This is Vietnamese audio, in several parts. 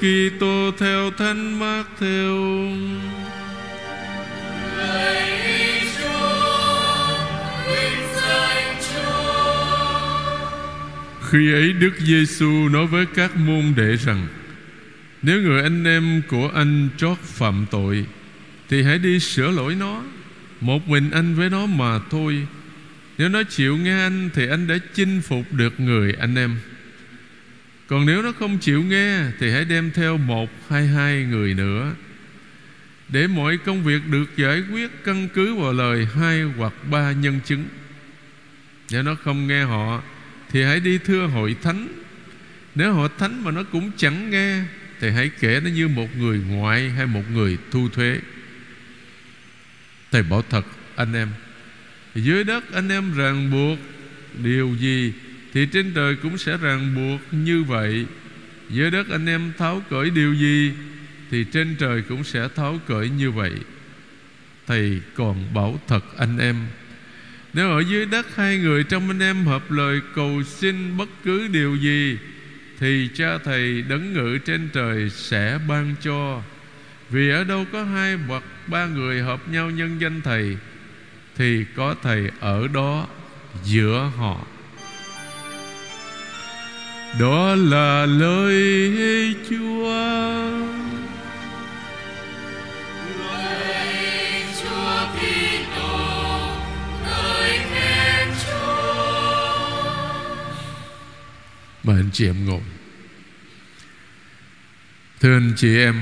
Kitô theo Thánh Mác theo. Khi ấy Đức Giêsu nói với các môn đệ rằng, Nếu người anh em của anh trót phạm tội, Thì hãy đi sửa lỗi nó, Một mình anh với nó mà thôi. Nếu nó chịu nghe anh, Thì anh đã chinh phục được người anh em. Còn nếu nó không chịu nghe, Thì hãy đem theo một hay hai người nữa. Để mọi công việc được giải quyết, Căn cứ vào lời hai hoặc ba nhân chứng. Nếu nó không nghe họ, thì hãy đi thưa hội thánh. Nếu hội thánh mà nó cũng chẳng nghe, Thì hãy kể nó như một người ngoại Hay một người thu thuế. Thầy bảo thật, anh em. Dưới đất anh em ràng buộc Điều gì thì trên trời cũng sẽ ràng buộc như vậy. Dưới đất anh em tháo cởi điều gì, Thì trên trời cũng sẽ tháo cởi như vậy. Thầy còn bảo thật anh em, nếu ở dưới đất hai người trong anh em hợp lời cầu xin bất cứ điều gì, Thì cha thầy đấng ngự trên trời sẽ ban cho. Vì ở đâu có hai hoặc ba người hợp nhau nhân danh thầy, Thì có thầy ở đó giữa họ. Đó là lời Chúa Mời anh chị em ngồi Thưa anh chị em,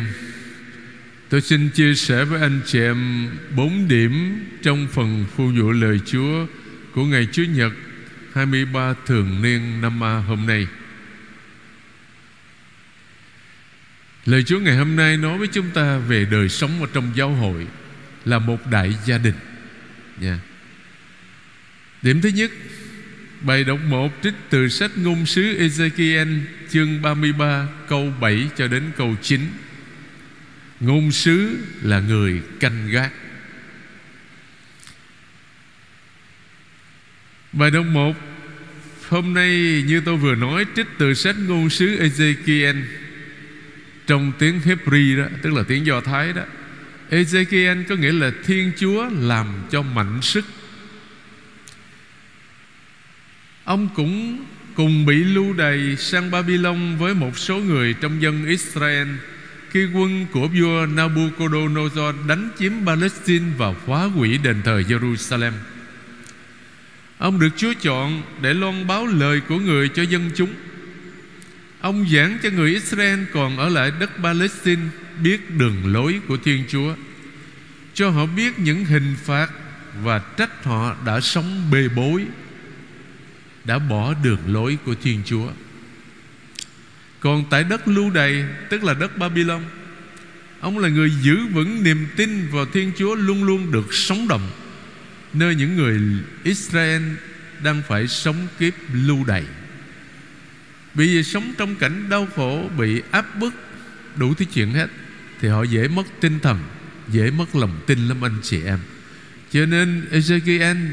Tôi xin chia sẻ với anh chị em bốn điểm trong phần phu vụ lời Chúa của ngày Chúa Nhật 23 thường niên năm A hôm nay. Lời Chúa ngày hôm nay nói với chúng ta về đời sống ở trong giáo hội là một đại gia đình. Nha. Điểm thứ nhất, Bài đọc 1 trích từ sách ngôn sứ Ezekiel chương 33 câu 7 cho đến câu 9 Ngôn sứ là người canh gác Bài đọc 1 Hôm nay như tôi vừa nói, trích từ sách ngôn sứ Ezekiel trong tiếng Hebrew đó, Tức là tiếng Do Thái đó, Ezekiel có nghĩa là Thiên Chúa làm cho mạnh sức Ông cũng cùng bị lưu đày sang Babylon với một số người trong dân Israel khi quân của vua Nabucodonosor đánh chiếm Palestine và phá hủy đền thờ Jerusalem. Ông được Chúa chọn để loan báo lời của người cho dân chúng. Ông giảng cho người Israel còn ở lại đất Palestine biết đường lối của Thiên Chúa, cho họ biết những hình phạt và trách họ đã sống bê bối đã bỏ đường lối của Thiên Chúa. Còn tại đất lưu đày tức là đất Babylon, ông là người giữ vững niềm tin vào Thiên Chúa luôn luôn được sống động, nơi những người Israel đang phải sống kiếp lưu đày. Bởi vì sống trong cảnh đau khổ, Bị áp bức, Đủ thứ chuyện hết, Thì họ dễ mất tinh thần, Dễ mất lòng tin lắm anh chị em Cho nên Ezekiel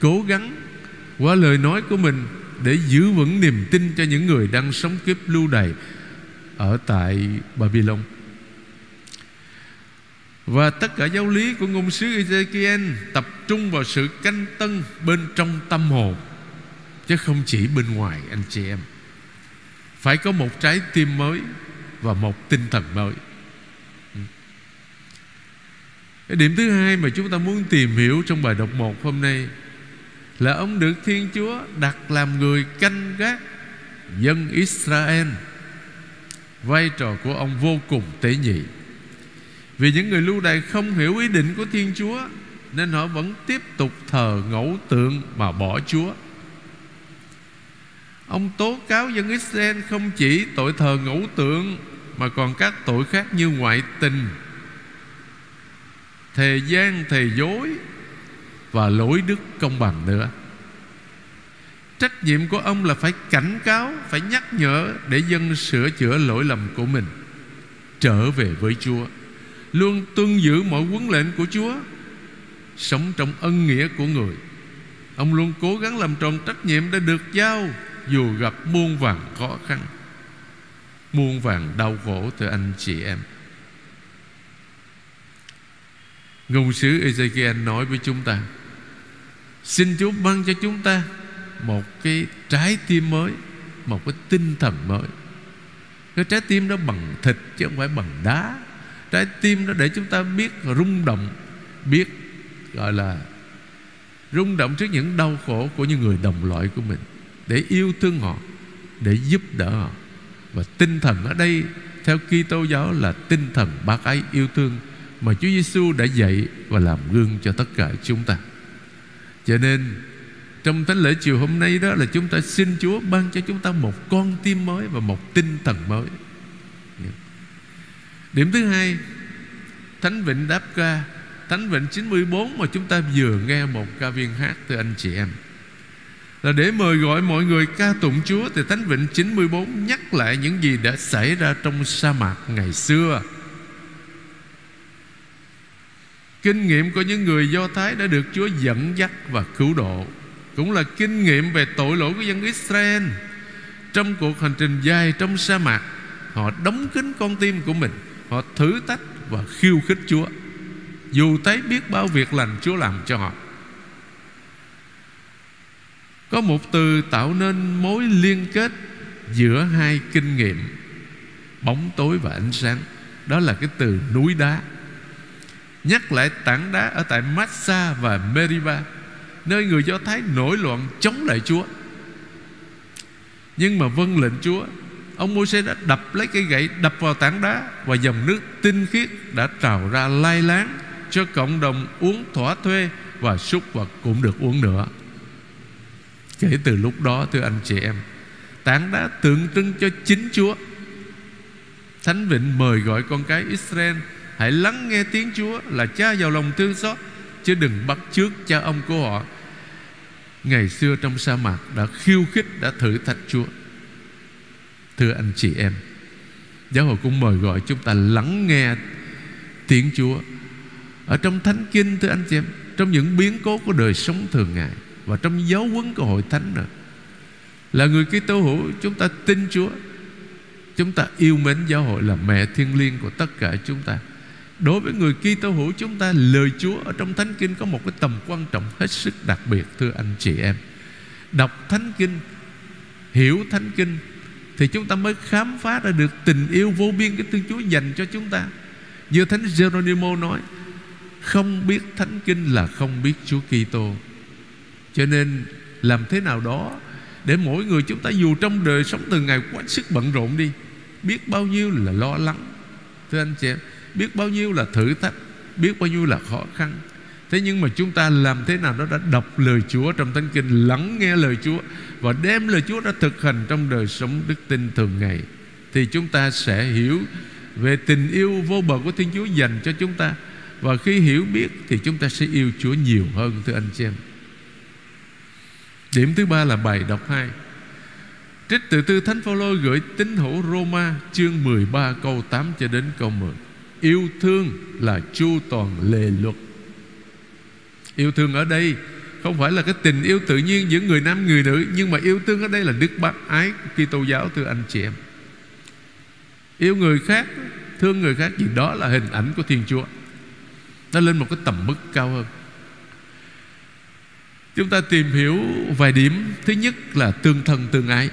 Cố gắng qua lời nói của mình để giữ vững niềm tin cho những người đang sống kiếp lưu đày ở tại Babylon. Và tất cả giáo lý của ngôn sứ Ezekiel tập trung vào sự canh tân bên trong tâm hồn, chứ không chỉ bên ngoài, anh chị em. Phải có một trái tim mới và một tinh thần mới. Ừ. Cái điểm thứ hai mà chúng ta muốn tìm hiểu trong bài đọc một hôm nay là ông được Thiên Chúa đặt làm người canh gác dân Israel. Vai trò của ông vô cùng tế nhị. Vì những người lưu đày không hiểu ý định của Thiên Chúa, nên họ vẫn tiếp tục thờ ngẫu tượng mà bỏ Chúa. Ông tố cáo dân Israel không chỉ tội thờ ngẫu tượng mà còn các tội khác như ngoại tình, thề gian, thề dối và lỗi đức công bằng nữa. Trách nhiệm của ông là phải cảnh cáo phải nhắc nhở để dân sửa chữa lỗi lầm của mình trở về với chúa luôn tuân giữ mọi huấn lệnh của chúa sống trong ân nghĩa của người. Ông luôn cố gắng làm tròn trách nhiệm đã được giao dù gặp muôn vàng khó khăn, Muôn vàng đau khổ từ anh chị em. Ngôn sứ Ezekiel nói với chúng ta, Xin Chúa ban cho chúng ta Một cái trái tim mới, Một cái tinh thần mới. Cái trái tim đó bằng thịt Chứ không phải bằng đá. Trái tim đó để chúng ta biết rung động, Biết, gọi là Rung động trước những đau khổ Của những người đồng loại của mình. Để yêu thương họ, Để giúp đỡ họ. Và tinh thần ở đây, Theo Kitô giáo là tinh thần bác ái yêu thương Mà Chúa Giêsu đã dạy Và làm gương cho tất cả chúng ta. Cho nên, Trong thánh lễ chiều hôm nay đó Là chúng ta xin Chúa ban cho chúng ta Một con tim mới và một tinh thần mới. Điểm thứ hai, Thánh Vịnh Đáp Ca, Thánh Vịnh 94 mà chúng ta vừa nghe một ca viên hát từ anh chị em. Là để mời gọi mọi người ca tụng Chúa Thì Thánh Vịnh 94 nhắc lại những gì đã xảy ra trong sa mạc ngày xưa. Kinh nghiệm của những người Do Thái đã được Chúa dẫn dắt và cứu độ, Cũng là kinh nghiệm về tội lỗi của dân Israel. Trong cuộc hành trình dài trong sa mạc, Họ đóng kín con tim của mình, Họ thử tách và khiêu khích Chúa. Dù thấy biết bao việc lành Chúa làm cho họ có một từ tạo nên mối liên kết Giữa hai kinh nghiệm, Bóng tối và ánh sáng. Đó là cái từ núi đá. Nhắc lại tảng đá ở tại Massa và Meriba, Nơi người Do Thái nổi loạn chống lại Chúa. Nhưng mà vâng lệnh Chúa, Ông Môi-se đã đập lấy cây gậy Đập vào tảng đá Và dòng nước tinh khiết đã trào ra lai láng Cho cộng đồng uống thỏa thuê Và súc vật cũng được uống nữa. Kể từ lúc đó thưa anh chị em Tảng đá tượng trưng cho chính Chúa. Thánh Vịnh mời gọi con cái Israel Hãy lắng nghe tiếng Chúa Là cha giàu lòng thương xót Chứ đừng bắt trước cha ông của họ. Ngày xưa trong sa mạc Đã khiêu khích, đã thử thách Chúa. Thưa anh chị em Giáo hội cũng mời gọi chúng ta lắng nghe tiếng Chúa. Ở trong Thánh Kinh thưa anh chị em Trong những biến cố của đời sống thường ngày và trong giáo huấn của hội thánh rồi Là người Kitô hữu, Chúng ta tin Chúa. Chúng ta yêu mến giáo hội là mẹ thiên liêng của tất cả chúng ta. Đối với người Kitô hữu, chúng ta Lời Chúa ở trong Thánh Kinh Có một cái tầm quan trọng hết sức đặc biệt, Thưa anh chị em. Đọc Thánh Kinh, Hiểu Thánh Kinh, thì chúng ta mới khám phá ra được tình yêu vô biên Cái Thiên Chúa dành cho chúng ta. Như Thánh Geronimo nói, Không biết Thánh Kinh là không biết Chúa Kitô. Cho nên làm thế nào đó Để mỗi người chúng ta dù trong đời sống từng ngày quá sức bận rộn đi, Biết bao nhiêu là lo lắng. Thưa anh chị em, Biết bao nhiêu là thử thách, Biết bao nhiêu là khó khăn. Thế nhưng mà chúng ta làm thế nào đó đã đọc lời Chúa trong Thánh Kinh, Lắng nghe lời Chúa Và đem lời Chúa ra thực hành trong đời sống đức tin thường ngày, Thì chúng ta sẽ hiểu về tình yêu vô bờ của Thiên Chúa dành cho chúng ta. Và khi hiểu biết thì chúng ta sẽ yêu Chúa nhiều hơn, thưa anh chị em. Điểm thứ ba là bài đọc 2 Trích từ tư Thánh Phaolô gửi tín hữu Roma, chương 13 câu 8 cho đến câu 10 Yêu thương là chu toàn lề luật. Yêu thương ở đây không phải là cái tình yêu tự nhiên giữa người nam, người nữ, Nhưng mà yêu thương ở đây là đức bác ái của Kitô giáo thưa anh chị em. Yêu người khác, Thương người khác gì đó là hình ảnh của Thiên Chúa. Nó lên một cái tầm mức cao hơn. Chúng ta tìm hiểu vài điểm. Thứ nhất là tương thân tương ái.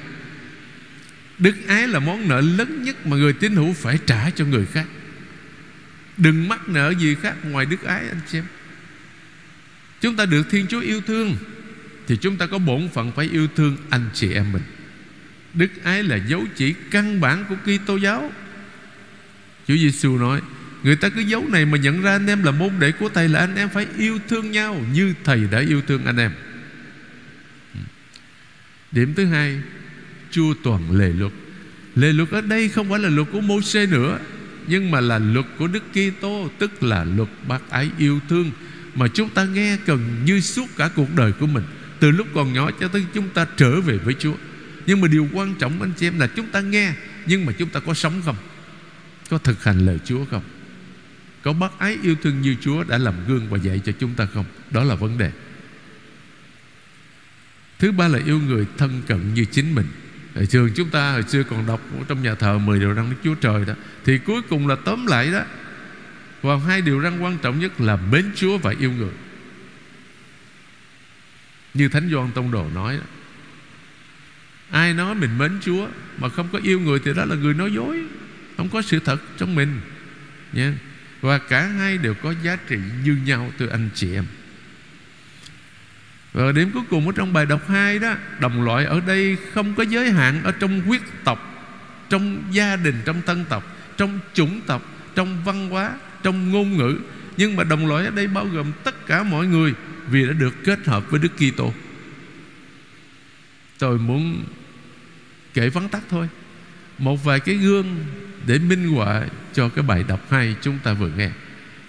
Đức ái là món nợ lớn nhất Mà người tín hữu phải trả cho người khác. Đừng mắc nợ gì khác ngoài đức ái, anh chị em. Chúng ta được Thiên Chúa yêu thương, Thì chúng ta có bổn phận phải yêu thương anh chị em mình. Đức ái là dấu chỉ căn bản của Kitô giáo. Chúa Giêsu nói Người ta cứ dấu này mà nhận ra anh em là môn đệ của Thầy Là anh em phải yêu thương nhau Như Thầy đã yêu thương anh em. Điểm thứ hai Chua toàn lề luật. Lề luật ở đây không phải là luật của Mô-xê nữa, Nhưng mà là luật của Đức Kitô, Tức là luật bác ái yêu thương mà chúng ta nghe cần như suốt cả cuộc đời của mình, từ lúc còn nhỏ cho tới chúng ta trở về với Chúa. Nhưng mà điều quan trọng, anh chị em, là chúng ta nghe, nhưng mà chúng ta có sống không? Có thực hành lời Chúa không? Có bác ái yêu thương như Chúa đã làm gương và dạy cho chúng ta không? Đó là vấn đề. Thứ ba là yêu người thân cận như chính mình. Hồi trường chúng ta hồi xưa còn đọc trong nhà thờ 10 điều răn Đức Chúa Trời đó, Thì cuối cùng là tóm lại đó Còn hai điều răn quan trọng nhất là mến Chúa và yêu người. Như Thánh Doan Tông Đồ nói đó, Ai nói mình mến Chúa Mà không có yêu người thì đó là người nói dối, Không có sự thật trong mình. Nha. Và cả hai đều có giá trị như nhau từ anh chị em. Và điểm cuối cùng ở trong bài đọc 2 đó Đồng loại ở đây không có giới hạn Ở trong huyết tộc Trong gia đình, trong tân tộc Trong chủng tộc, trong văn hóa Trong ngôn ngữ. Nhưng mà đồng loại ở đây bao gồm tất cả mọi người Vì đã được kết hợp với Đức Kitô. Tôi muốn kể vắn tắt thôi. Một vài cái gương để minh họa cho cái bài đọc hay Chúng ta vừa nghe.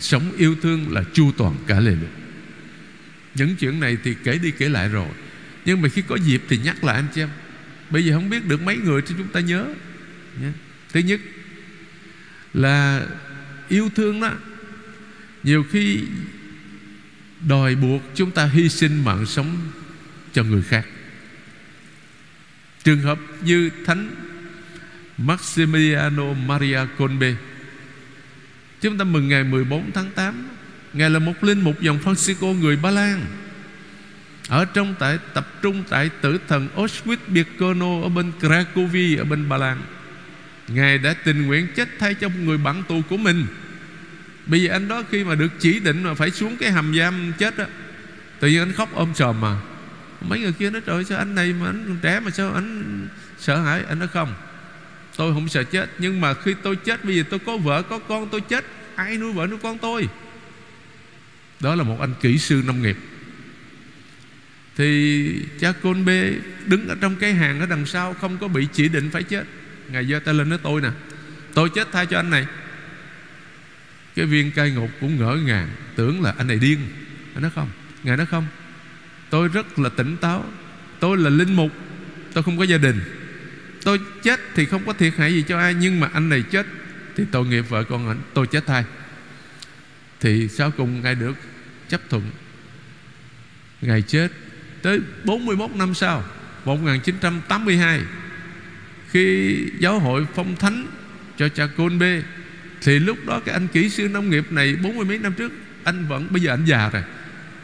Sống yêu thương là chu toàn cả lời luật những chuyện này thì kể đi kể lại rồi. Nhưng mà khi có dịp thì nhắc lại anh chị em. Bây giờ không biết được mấy người thì chúng ta nhớ. Nhé. Thứ nhất Là yêu thương đó, Nhiều khi Đòi buộc chúng ta hy sinh mạng sống Cho người khác. Trường hợp như Thánh Maximiliano Maria Colbe Chúng ta mừng ngày 14 tháng 8 Ngài là một linh mục dòng Francisco người Ba Lan. Ở trong tại, tập trung tại tử thần Auschwitz-Birkenau Ở bên Cracovia ở bên Ba Lan. Ngài đã tình nguyện chết thay cho một người bạn tù của mình. Bây giờ anh đó khi mà được chỉ định mà phải xuống cái hầm giam chết á, Tự nhiên anh khóc ôm sòm mà. Mấy người kia nói, trời sao anh này mà anh trẻ mà sao anh sợ hãi? Anh nói, không Tôi không sợ chết, Nhưng mà khi tôi chết Bây giờ tôi có vợ, có con, tôi chết. Ai nuôi vợ nuôi con tôi? Đó là một anh kỹ sư nông nghiệp. Thì cha Côn Bê Đứng ở trong cái hàng ở đằng sau, Không có bị chỉ định phải chết. Ngài giơ tay lên nói, tôi nè, Tôi chết thay cho anh này. Cái viên cai ngục cũng ngỡ ngàng, Tưởng là anh này điên. Anh nói, không, Ngài nói không. Tôi rất là tỉnh táo, Tôi là linh mục, Tôi không có gia đình. Tôi chết thì không có thiệt hại gì cho ai, Nhưng mà anh này chết Thì tội nghiệp vợ con anh, Tôi chết thay. Thì sau cùng Ngài được chấp thuận. Ngài chết Tới 41 năm sau 1982 Khi giáo hội phong thánh Cho cha Côn b Thì lúc đó cái anh kỹ sư nông nghiệp này bốn mươi mấy năm trước, Anh vẫn, bây giờ anh già rồi.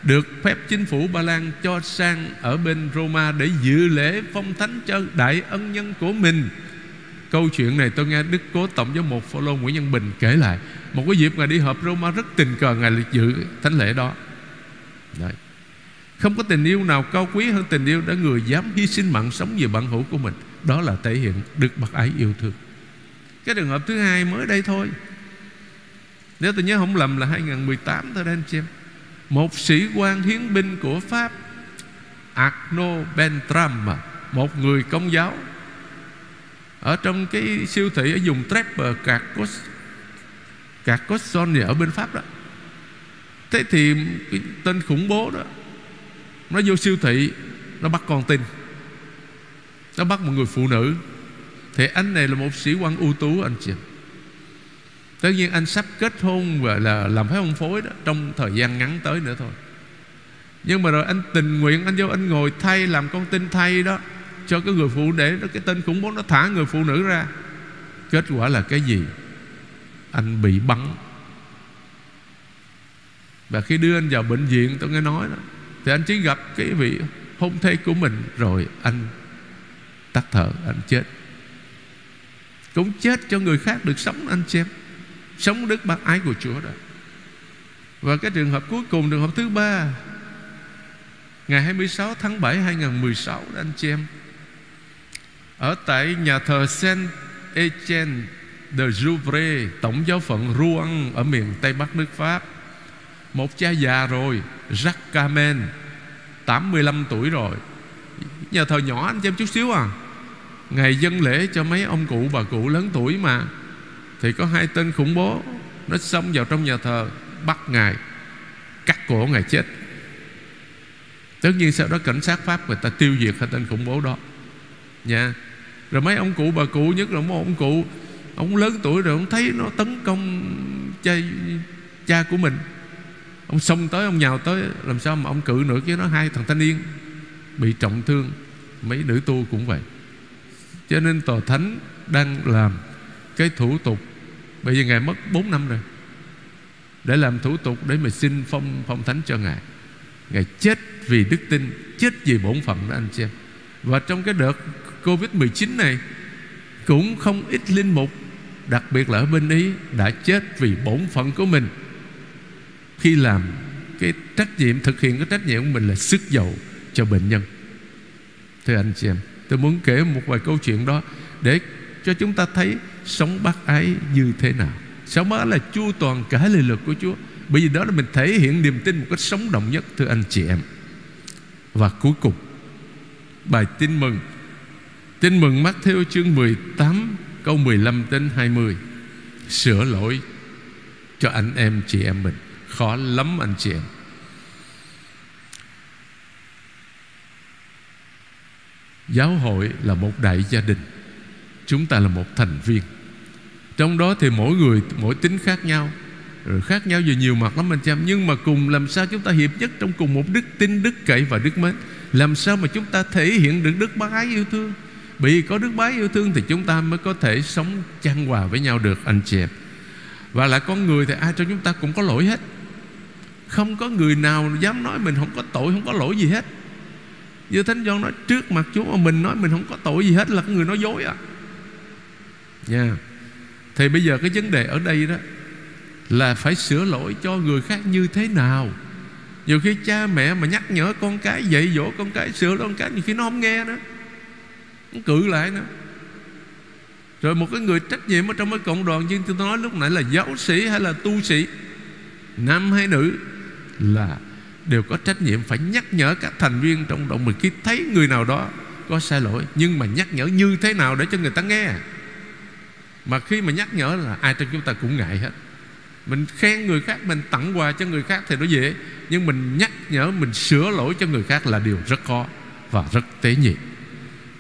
Được phép chính phủ Ba Lan cho sang Ở bên Roma để dự lễ phong thánh Cho đại ân nhân của mình. Câu chuyện này tôi nghe Đức Cố Tổng giám mục Phaolô Nguyễn Nhân Bình kể lại. Một cái dịp Ngài đi họp Roma rất tình cờ Ngài dự thánh lễ đó. Đấy. Không có tình yêu nào cao quý hơn tình yêu Đã người dám hy sinh mạng sống vì bạn hữu của mình. Đó là thể hiện Đức bác ái yêu thương. Cái trường hợp thứ hai mới đây thôi. Nếu tôi nhớ không lầm là 2018 thôi đây anh chị em. Một sĩ quan hiến binh của Pháp Agno Bentram, Một người công giáo. Ở trong cái siêu thị, ở vùng Trepper Carcos Carcassonne ở bên Pháp đó. Thế thì cái tên khủng bố đó, nó vô siêu thị, nó bắt con tin. Nó bắt một người phụ nữ. Thì anh này là một sĩ quan ưu tú, anh chị tất nhiên anh sắp kết hôn và là làm phép hôn phối đó, trong thời gian ngắn tới nữa thôi. Nhưng mà rồi anh tình nguyện, anh vô anh ngồi thay, làm con tin thay đó, cho cái người phụ để cái tên khủng bố nó thả người phụ nữ ra. Kết quả là cái gì? Anh bị bắn. Và khi đưa anh vào bệnh viện, tôi nghe nói đó, thì anh chỉ gặp cái vị hôn thê của mình, rồi anh tắt thở, anh chết. Cũng chết cho người khác được sống, anh xem sống đức bác ái của Chúa đó. Và cái trường hợp cuối cùng, trường hợp thứ ba, Ngày 26 tháng 7 2016 đó, anh chị em, ở tại nhà thờ Saint Etienne de Jouvre tổng giáo phận Rouen ở miền Tây Bắc nước Pháp, một cha già rồi, Jacques Camen 85 tuổi rồi. Nhà thờ nhỏ anh xem chút xíu à. Ngày dân lễ cho mấy ông cụ bà cụ lớn tuổi mà thì có hai tên khủng bố nó xông vào trong nhà thờ bắt ngài cắt cổ ngài chết. Tất nhiên sau đó cảnh sát pháp người ta tiêu diệt hai tên khủng bố đó. Nha. Rồi mấy ông cụ bà cụ nhất là một ông cụ ông lớn tuổi rồi ông thấy nó tấn công cha, cha của mình. Ông xông tới ông nhào tới làm sao mà ông cự nữa chứ nó hai thằng thanh niên bị trọng thương. Mấy nữ tu cũng vậy. Cho nên Tòa Thánh đang làm Cái thủ tục Bây giờ Ngài mất 4 năm rồi. Để làm thủ tục để mà xin phong phong thánh cho Ngài. Ngài chết vì đức tin, Chết vì bổn phận đó anh chị em. Và trong cái đợt Covid-19 này, Cũng không ít linh mục, Đặc biệt là ở bên Ý, Đã chết vì bổn phận của mình. Khi làm cái trách nhiệm, Thực hiện cái trách nhiệm của mình là sức dầu cho bệnh nhân. Thưa anh chị em, Tôi muốn kể một vài câu chuyện đó Để cho chúng ta thấy Sống bác ái như thế nào. Sống bác là chu toàn cả lời luật của Chúa. Bởi vì đó là mình thể hiện niềm tin Một cách sống động nhất, thưa anh chị em. Và cuối cùng, Bài tin mừng. Tin mừng mắt theo chương 18 Câu 15 đến 20 Sửa lỗi cho anh em chị em mình. Khó lắm anh chị em. Giáo hội là một đại gia đình. Chúng ta là một thành viên. Trong đó thì mỗi người Mỗi tính khác nhau. Rồi khác nhau về nhiều mặt lắm anh chị em. Nhưng mà cùng làm sao chúng ta hiệp nhất Trong cùng một đức tin, đức cậy và đức mến? Làm sao mà chúng ta thể hiện được đức bái ái yêu thương? Bởi Vì có đức bái yêu thương Thì chúng ta mới có thể sống chan hòa với nhau được anh chị em. Và là con người thì ai trong chúng ta cũng có lỗi hết. Không có người nào dám nói mình không có tội Không có lỗi gì hết. Như Thánh Gioan nói trước mặt Chúa mà mình nói mình không có tội gì hết là người nói dối à. Nha. yeah thì bây giờ cái vấn đề ở đây đó là phải sửa lỗi cho người khác như thế nào. Nhiều khi cha mẹ mà nhắc nhở con cái, dạy dỗ con cái, sửa con cái, nhiều khi nó không nghe nữa, nó cự lại nữa. Rồi một cái người trách nhiệm ở trong cái cộng đoàn Nhưng tôi nói lúc nãy là giáo sĩ hay là tu sĩ, nam hay nữ, là đều có trách nhiệm phải nhắc nhở các thành viên trong động mình khi thấy người nào đó có sai lỗi, nhưng mà nhắc nhở như thế nào để cho người ta nghe? Mà khi mà nhắc nhở là ai trong chúng ta cũng ngại hết. Mình khen người khác mình tặng quà cho người khác thì nó dễ. Nhưng mình nhắc nhở mình sửa lỗi cho người khác là điều rất khó và rất tế nhị.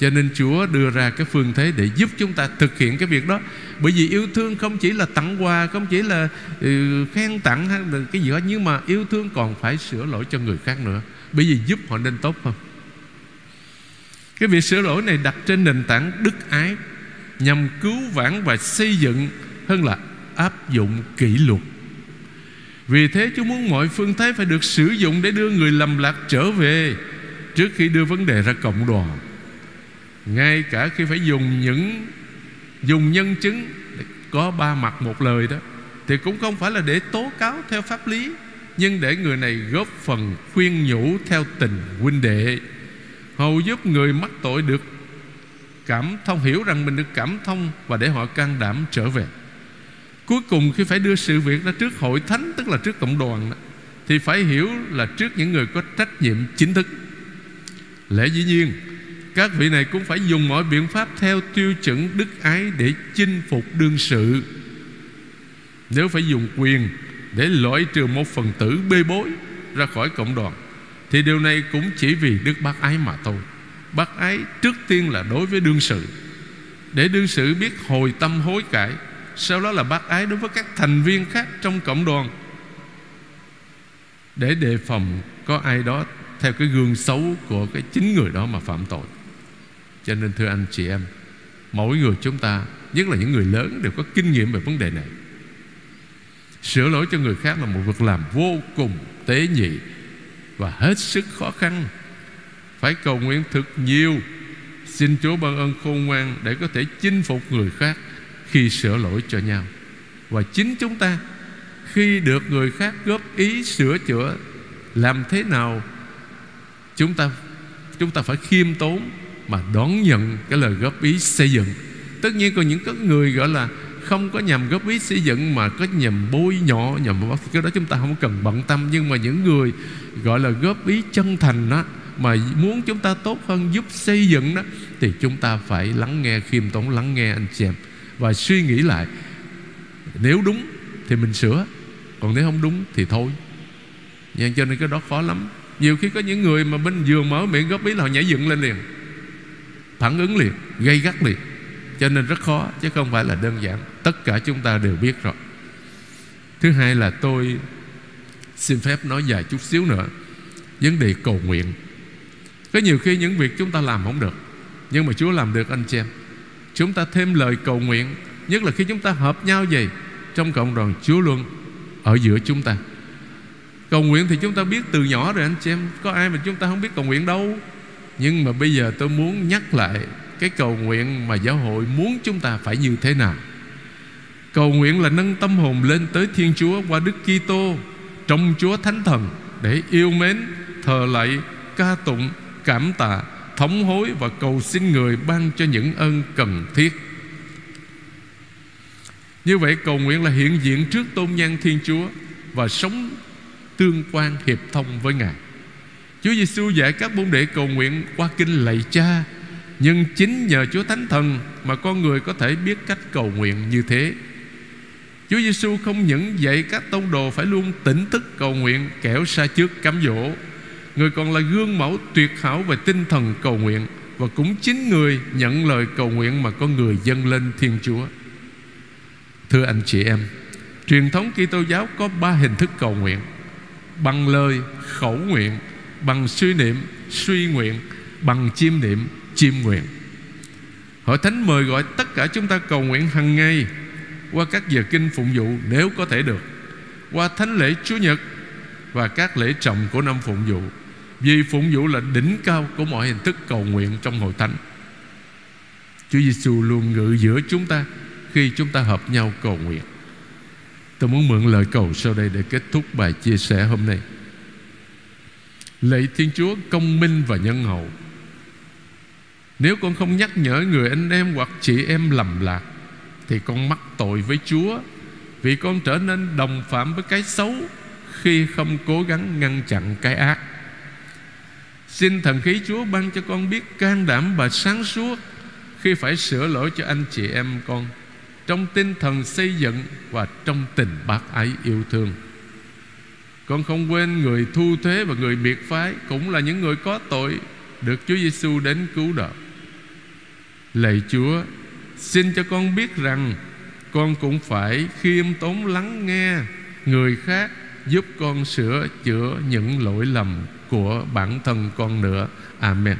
Cho nên Chúa đưa ra cái phương thế để giúp chúng ta thực hiện cái việc đó. Bởi vì yêu thương không chỉ là tặng quà Không chỉ là ừ, khen tặng hay là cái gì đó Nhưng mà yêu thương còn phải sửa lỗi cho người khác nữa. Bởi vì giúp họ nên tốt hơn. Cái việc sửa lỗi này đặt trên nền tảng đức ái. Nhằm cứu vãn và xây dựng Hơn là áp dụng kỷ luật. Vì thế Chúa muốn mọi phương thế phải được sử dụng Để đưa người lầm lạc trở về Trước khi đưa vấn đề ra cộng đoàn. Ngay cả khi phải dùng những, dùng nhân chứng có ba mặt một lời đó, thì cũng không phải là để tố cáo theo pháp lý, nhưng để người này góp phần khuyên nhủ theo tình huynh đệ, hầu giúp người mắc tội được cảm thông hiểu rằng mình được cảm thông và để họ can đảm trở về. Cuối cùng khi phải đưa sự việc ra trước hội thánh tức là trước cộng đoàn đó, thì phải hiểu là trước những người có trách nhiệm chính thức. Lẽ dĩ nhiên các vị này cũng phải dùng mọi biện pháp theo tiêu chuẩn đức ái để chinh phục đương sự. Nếu phải dùng quyền để loại trừ một phần tử bê bối ra khỏi cộng đoàn thì điều này cũng chỉ vì đức bác ái mà thôi bác ái trước tiên là đối với đương sự. Để đương sự biết hồi tâm hối cải, sau đó là bác ái đối với các thành viên khác trong cộng đoàn. Để đề phòng có ai đó theo cái gương xấu của cái chính người đó mà phạm tội. Cho nên, thưa anh chị em, Mỗi người chúng ta, Nhất là những người lớn, đều có kinh nghiệm về vấn đề này. Sửa lỗi cho người khác là một việc làm vô cùng tế nhị Và hết sức khó khăn. Phải cầu nguyện thực nhiều. Xin Chúa ban ơn khôn ngoan Để có thể chinh phục người khác Khi sửa lỗi cho nhau. Và chính chúng ta, Khi được người khác góp ý sửa chữa, Làm thế nào Chúng ta Chúng ta phải khiêm tốn mà đón nhận cái lời góp ý xây dựng. Tất nhiên còn những cái người gọi là không có nhằm góp ý xây dựng mà có nhằm bôi nhọ, nhằm cái đó chúng ta không cần bận tâm. Nhưng mà những người gọi là góp ý chân thành đó mà muốn chúng ta tốt hơn, giúp xây dựng đó, thì chúng ta phải lắng nghe khiêm tốn, lắng nghe anh chị em. Và suy nghĩ lại, nếu đúng thì mình sửa, còn nếu không đúng thì thôi. Nhưng cho nên cái đó khó lắm. Nhiều khi có những người mà bên vừa mở miệng góp ý là họ nhảy dựng lên liền, phản ứng liền gây gắt liền. Cho nên rất khó, chứ không phải là đơn giản. Tất cả chúng ta đều biết rồi. Thứ hai là tôi xin phép nói dài chút xíu nữa. Vấn đề cầu nguyện có nhiều khi những việc chúng ta làm không được nhưng mà Chúa làm được anh chị em. Chúng ta thêm lời cầu nguyện Nhất là khi chúng ta hợp nhau gì Trong cộng đoàn Chúa luôn Ở giữa chúng ta. Cầu nguyện thì chúng ta biết từ nhỏ rồi anh chị em. Có ai mà chúng ta không biết cầu nguyện đâu. Nhưng mà bây giờ tôi muốn nhắc lại Cái cầu nguyện mà giáo hội muốn chúng ta phải như thế nào. Cầu nguyện là nâng tâm hồn lên tới Thiên Chúa qua Đức Kitô trong Chúa Thánh Thần để yêu mến, thờ lạy, ca tụng, cảm tạ, thống hối và cầu xin người ban cho những ơn cần thiết. Như vậy cầu nguyện là hiện diện trước tôn nhan Thiên Chúa và sống tương quan hiệp thông với Ngài. Chúa Giêsu dạy các môn đệ cầu nguyện qua kinh lạy Cha, nhưng chính nhờ Chúa Thánh Thần mà con người có thể biết cách cầu nguyện như thế. Chúa Giêsu không những dạy các tông đồ phải luôn tỉnh thức cầu nguyện kẻo xa trước cám dỗ Người còn là gương mẫu tuyệt hảo về tinh thần cầu nguyện Và cũng chính người nhận lời cầu nguyện mà con người dâng lên Thiên Chúa. Thưa anh chị em Truyền thống Kitô giáo có ba hình thức cầu nguyện Bằng lời, khẩu nguyện Bằng suy niệm, suy nguyện Bằng chiêm niệm, chiêm nguyện. Hội Thánh mời gọi tất cả chúng ta cầu nguyện hàng ngày qua các giờ kinh phụng vụ nếu có thể được qua thánh lễ Chúa Nhật và các lễ trọng của năm phụng vụ vì phụng vụ là đỉnh cao của mọi hình thức cầu nguyện trong hội thánh. Chúa Giêsu luôn ngự giữa chúng ta khi chúng ta hợp nhau cầu nguyện. Tôi muốn mượn lời cầu sau đây để kết thúc bài chia sẻ hôm nay. Lạy Thiên Chúa, công minh và nhân hậu. Nếu con không nhắc nhở người anh em hoặc chị em lầm lạc, thì con mắc tội với Chúa vì con trở nên đồng phạm với cái xấu khi không cố gắng ngăn chặn cái ác. Xin thần khí Chúa ban cho con biết can đảm và sáng suốt khi phải sửa lỗi cho anh chị em con trong tinh thần xây dựng và trong tình bác ái yêu thương. Con không quên người thu thuế và người biệt phái cũng là những người có tội được Chúa Giêsu đến cứu đỡ. Lạy Chúa, Xin cho con biết rằng Con cũng phải khiêm tốn lắng nghe Người khác giúp con sửa chữa những lỗi lầm của bản thân con nữa. Amen.